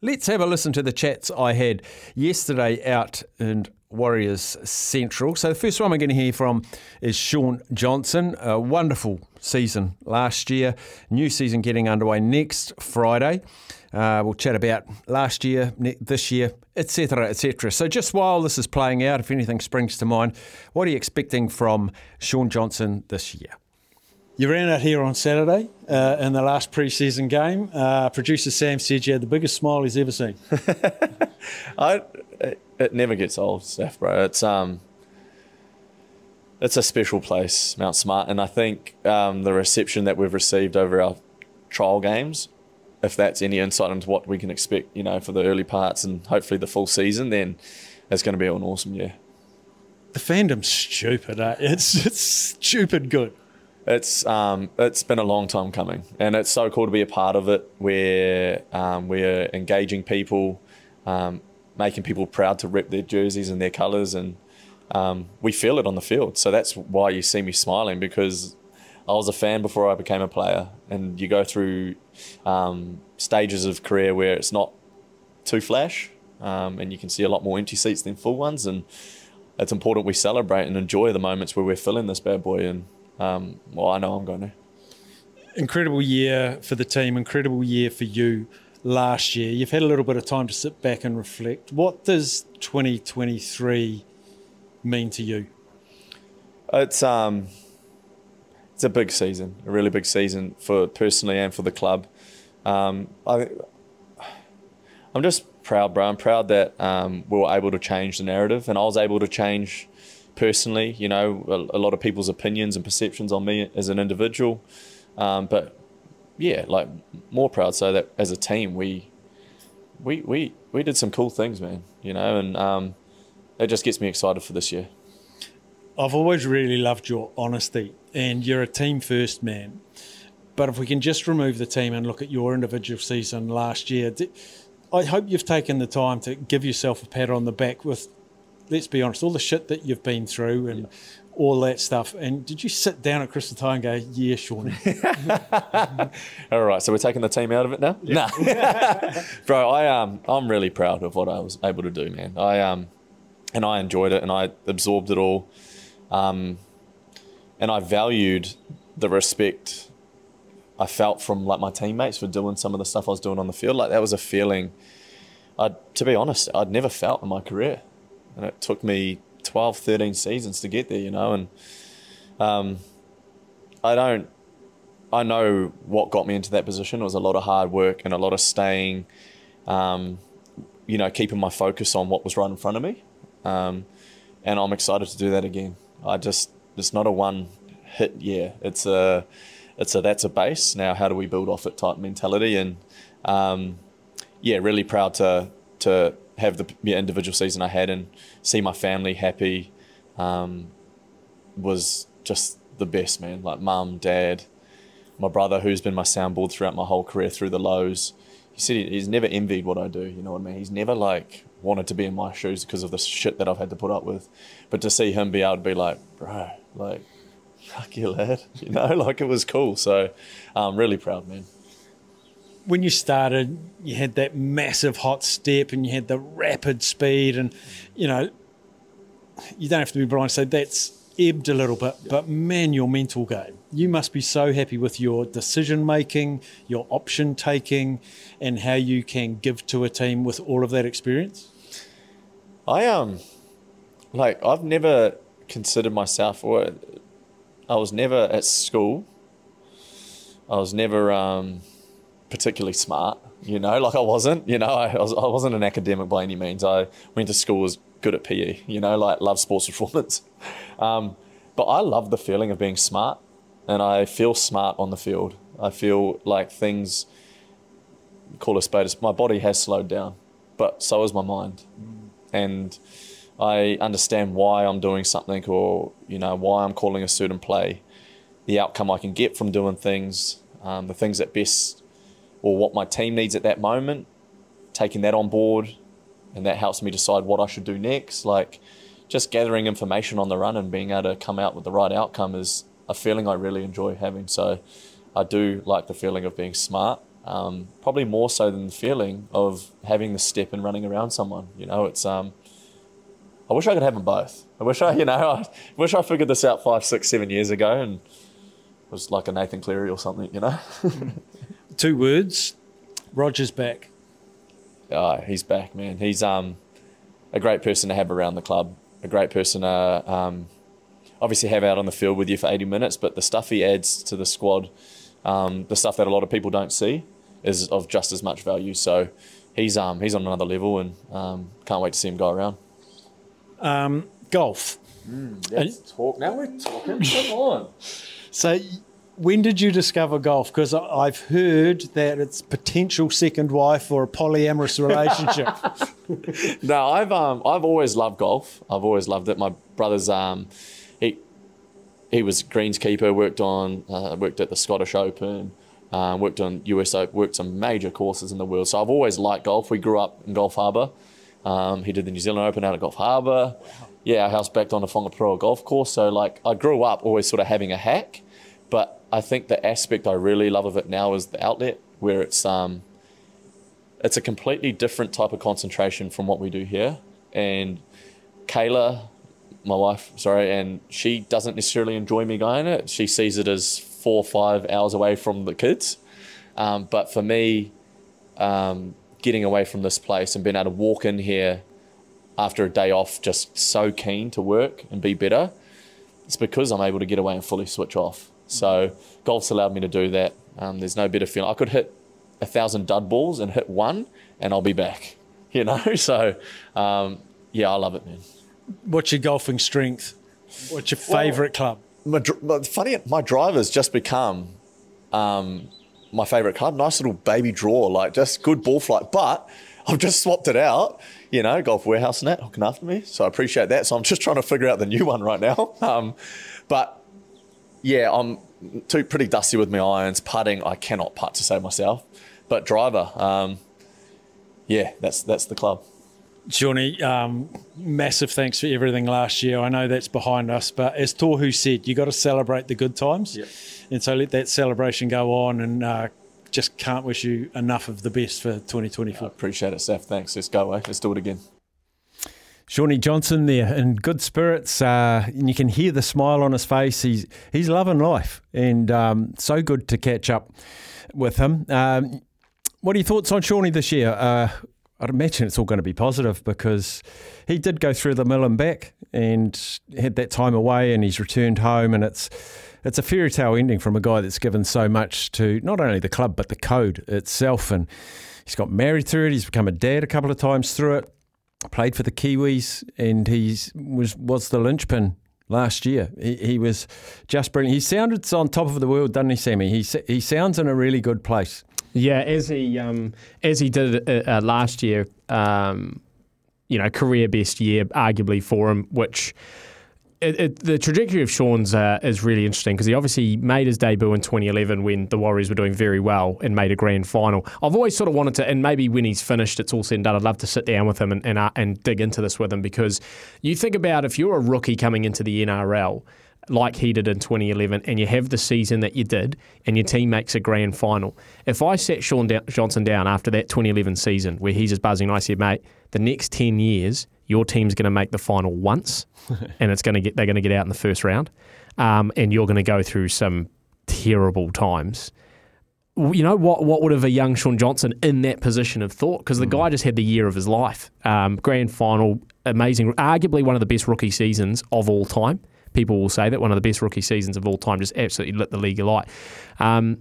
Let's have a listen to the chats I had yesterday out in Warriors Central. So the first one we're going to hear from is Shaun Johnson. A wonderful season last year. New season getting underway next Friday. Uh, we'll chat about last year, this year, etc., etc. So just while this is playing out, if anything springs to mind, what are you expecting from Shaun Johnson this year? You ran out here on Saturday uh, in the last pre-season game. Uh, producer Sam said you had the biggest smile he's ever seen. I, it, it, never gets old, Staf, bro. It's um, it's a special place, Mount Smart, and I think um, the reception that we've received over our trial games, if that's any insight into what we can expect, you know, for the early parts and hopefully the full season, then it's going to be an awesome year. The fandom's stupid. Eh? It's it's stupid good it's um, it's been a long time coming, and it's so cool to be a part of it. Where um, we're engaging people, um, making people proud to rep their jerseys and their colours, and um, we feel it on the field. So that's why you see me smiling because I was a fan before I became a player, and you go through um, stages of career where it's not too flash, um, and you can see a lot more empty seats than full ones, and it's important we celebrate and enjoy the moments where we're filling this bad boy and um, well, I know I'm going to. Incredible year for the team, incredible year for you last year. You've had a little bit of time to sit back and reflect. What does 2023 mean to you? It's um, it's a big season, a really big season for personally and for the club. Um, I, I'm just proud, bro. I'm proud that um, we were able to change the narrative, and I was able to change personally, you know, a, a, lot of people's opinions and perceptions on me as an individual. Um, but yeah, like more proud so that as a team we we we we did some cool things, man. You know, and um, it just gets me excited for this year. I've always really loved your honesty, and you're a team first man. But if we can just remove the team and look at your individual season last year, I hope you've taken the time to give yourself a pat on the back with let's be honest, all the shit that you've been through and yeah. all that stuff. And did you sit down at Crystal Tire and go, yeah, Shaun? all right, so we're taking the team out of it now? Yeah. No. Bro, I, um, I'm really proud of what I was able to do, man. I, um, and I enjoyed it and I absorbed it all. Um, and I valued the respect I felt from like my teammates for doing some of the stuff I was doing on the field. Like that was a feeling I, to be honest, I'd never felt in my career and it took me 12, 13 seasons to get there, you know, and um, I don't, I know what got me into that position. It was a lot of hard work and a lot of staying, um, you know, keeping my focus on what was right in front of me. Um, and I'm excited to do that again. I just, it's not a one hit year. It's a, it's a, that's a base. Now, how do we build off it type mentality? And um, yeah, really proud to, to, have the individual season I had and see my family happy um, was just the best, man. Like mum, dad, my brother, who's been my soundboard throughout my whole career through the lows. He said he's never envied what I do. You know what I mean? He's never like wanted to be in my shoes because of the shit that I've had to put up with. But to see him be able to be like, bro, like, fuck you, lad. You know, like it was cool. So I'm really proud, man when you started, you had that massive hot step and you had the rapid speed, and you know, you don't have to be blind So that's ebbed a little bit. But man, your mental game, you must be so happy with your decision making, your option taking, and how you can give to a team with all of that experience. I um, like I've never considered myself, or I was never at school. I was never um particularly smart, you know, like I wasn't, you know, I, was, I wasn't an academic by any means. I went to school, was good at PE, you know, like love sports performance. Um, but I love the feeling of being smart and I feel smart on the field. I feel like things call a spade. My body has slowed down, but so has my mind, and I understand why I'm doing something or you know why I'm calling a certain play, the outcome I can get from doing things, um, the things that best or what my team needs at that moment, taking that on board, and that helps me decide what I should do next. Like just gathering information on the run and being able to come out with the right outcome is a feeling I really enjoy having. So I do like the feeling of being smart. Um, probably more so than the feeling of having the step and running around someone. You know, it's um, I wish I could have them both. I wish I, you know, I wish I figured this out five, six, seven years ago and was like a Nathan Cleary or something, you know. Two words. Roger's back. Oh, he's back, man. He's um, a great person to have around the club. A great person to um, obviously have out on the field with you for 80 minutes, but the stuff he adds to the squad, um, the stuff that a lot of people don't see, is of just as much value. So he's um, he's on another level, and um, can't wait to see him go around. Um, golf. Let's talk. Now we're talking. Come on. So, when did you discover golf? Because I've heard that it's potential second wife or a polyamorous relationship. no, I've um, I've always loved golf. I've always loved it. My brother's um, he he was greenskeeper. Worked on uh, worked at the Scottish Open. Um, worked on US Open. Worked some major courses in the world. So I've always liked golf. We grew up in Golf Harbour. Um, he did the New Zealand Open out at Golf Harbour. Yeah, our house backed on the Whangaparaoa golf course. So like I grew up always sort of having a hack, but I think the aspect I really love of it now is the outlet where it's um, it's a completely different type of concentration from what we do here. And Kayla, my wife, sorry, and she doesn't necessarily enjoy me going it. She sees it as four or five hours away from the kids. Um, but for me, um, getting away from this place and being able to walk in here after a day off, just so keen to work and be better, it's because I'm able to get away and fully switch off. So golf's allowed me to do that. Um, there's no better feeling. I could hit a thousand dud balls and hit one, and I'll be back. You know, so um, yeah, I love it, man. What's your golfing strength? What's your favourite club? My, my- funny, my driver's just become um, my favourite club. Nice little baby draw, like just good ball flight. But I've just swapped it out. You know, Golf Warehouse and that looking after me, so I appreciate that. So I'm just trying to figure out the new one right now. Um, but yeah, I'm too pretty dusty with my irons. Putting, I cannot putt to save myself. But driver, um, yeah, that's that's the club. Johnny, um, massive thanks for everything last year. I know that's behind us, but as Tohu said, you got to celebrate the good times. And so let that celebration go on and uh, just can't wish you enough of the best for 2024. Appreciate it, Staf. Thanks. Let's go away. Let's do it again. Shawnee Johnson there in good spirits, uh, and you can hear the smile on his face. He's he's loving life, and um, so good to catch up with him. Um, what are your thoughts on Shawnee this year? Uh, I'd imagine it's all going to be positive because he did go through the mill and back and had that time away, and he's returned home, and it's it's a fairy tale ending from a guy that's given so much to not only the club but the code itself, and he's got married through it. He's become a dad a couple of times through it played for the Kiwis, and he's was was the linchpin last year. He, he was just brilliant. He sounded on top of the world, doesn't he, Sammy? He he sounds in a really good place. Yeah, as he um, as he did uh, uh, last year, um, you know, career best year, arguably for him, which. It, it, the trajectory of Shaun's uh, is really interesting because he obviously made his debut in 2011 when the Warriors were doing very well and made a grand final. I've always sort of wanted to, and maybe when he's finished, it's all said and done. I'd love to sit down with him and and, uh, and dig into this with him because you think about if you're a rookie coming into the NRL like he did in 2011 and you have the season that you did and your team makes a grand final. If I set Shaun Johnson down after that 2011 season where he's just buzzing, I said, mate, the next 10 years, your team's going to make the final once and it's going to get they're going to get out in the first round um, and you're going to go through some terrible times. You know what? What would have a young Shaun Johnson in that position have thought? Because the guy just had the year of his life. Um, grand final, amazing, arguably one of the best rookie seasons of all time people will say that one of the best rookie seasons of all time, just absolutely lit the league alight. Um,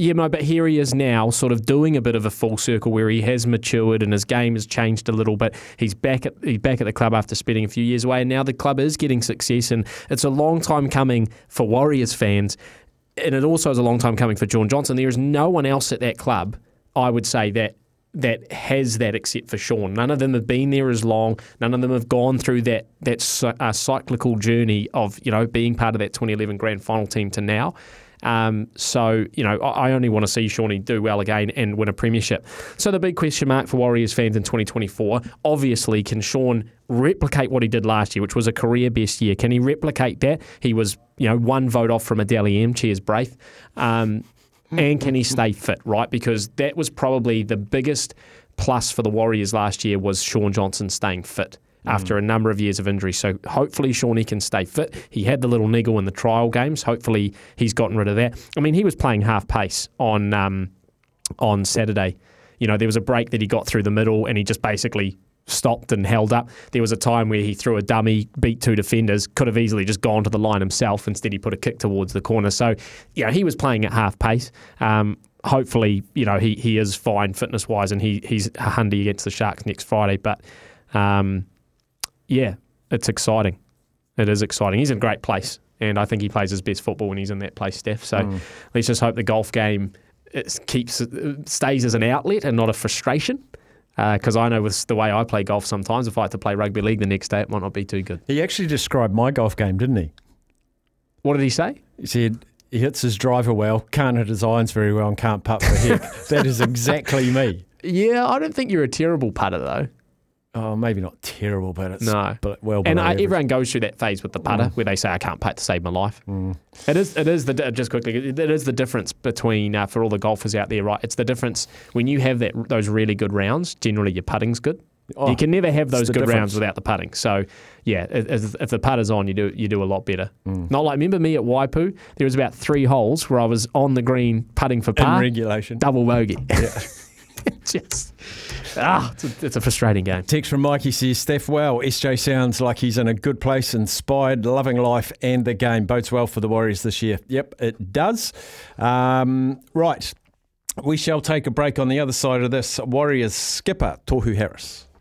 yeah, no, but here he is now, sort of doing a bit of a full circle where he has matured and his game has changed a little bit. He's back at he's back at the club after spending a few years away, and now the club is getting success, and it's a long time coming for Warriors fans, and it also is a long time coming for Shaun Johnson. There is no one else at that club I would say that that has that except for Shaun. None of them have been there as long. None of them have gone through that that uh, cyclical journey of you know being part of that 2011 grand final team to now. Um, so, you know, I only want to see Shawnee do well again and win a premiership. So the big question mark for Warriors fans in 2024, obviously, can Shaun replicate what he did last year, which was a career best year? Can he replicate that? He was, you know, one vote off from a Dally M. Cheers, Braith. Um, and can he stay fit, right? Because that was probably the biggest plus for the Warriors last year was Shaun Johnson staying fit after a number of years of injury. So hopefully Shawnee can stay fit. He had the little niggle in the trial games. Hopefully he's gotten rid of that. I mean, he was playing half pace on um, on Saturday. You know, there was a break that he got through the middle and he just basically stopped and held up. There was a time where he threw a dummy, beat two defenders, could have easily just gone to the line himself. Instead, he put a kick towards the corner. So, you know, he was playing at half pace. Um, hopefully, you know, he, he is fine fitness wise and he, he's a hundy against the Sharks next Friday. But um, yeah, it's exciting. It is exciting. He's in a great place, and I think he plays his best football when he's in that place, Staf. So mm. let's just hope the golf game it keeps stays as an outlet and not a frustration. Because uh, I know with the way I play golf, sometimes if I have to play rugby league the next day, it might not be too good. He actually described my golf game, didn't he? What did he say? He said he hits his driver well, can't hit his irons very well, and can't putt for heck. that is exactly me. Yeah, I don't think you're a terrible putter though. Oh, maybe not terrible, but it's no. but well. And I, everyone goes through that phase with the putter mm. where they say, "I can't putt to save my life." Mm. It is. It is the just quickly. It is the difference between uh, for all the golfers out there, right? It's the difference when you have that those really good rounds. Generally, your putting's good. Oh, you can never have those good difference. rounds without the putting. So, yeah, if, if, the putter's on, you do you do a lot better. Mm. Not like remember me at Waipu. There was about three holes where I was on the green putting for par. In regulation. Double bogey. Yeah. just ah, it's a, it's a, frustrating game. Text from Mikey says, Staf, well, SJ sounds like he's in a good place, inspired, loving life and the game. Bodes well for the Warriors this year. Yep, it does. Um, right. We shall take a break on the other side of this. Warriors skipper, Tohu Harris.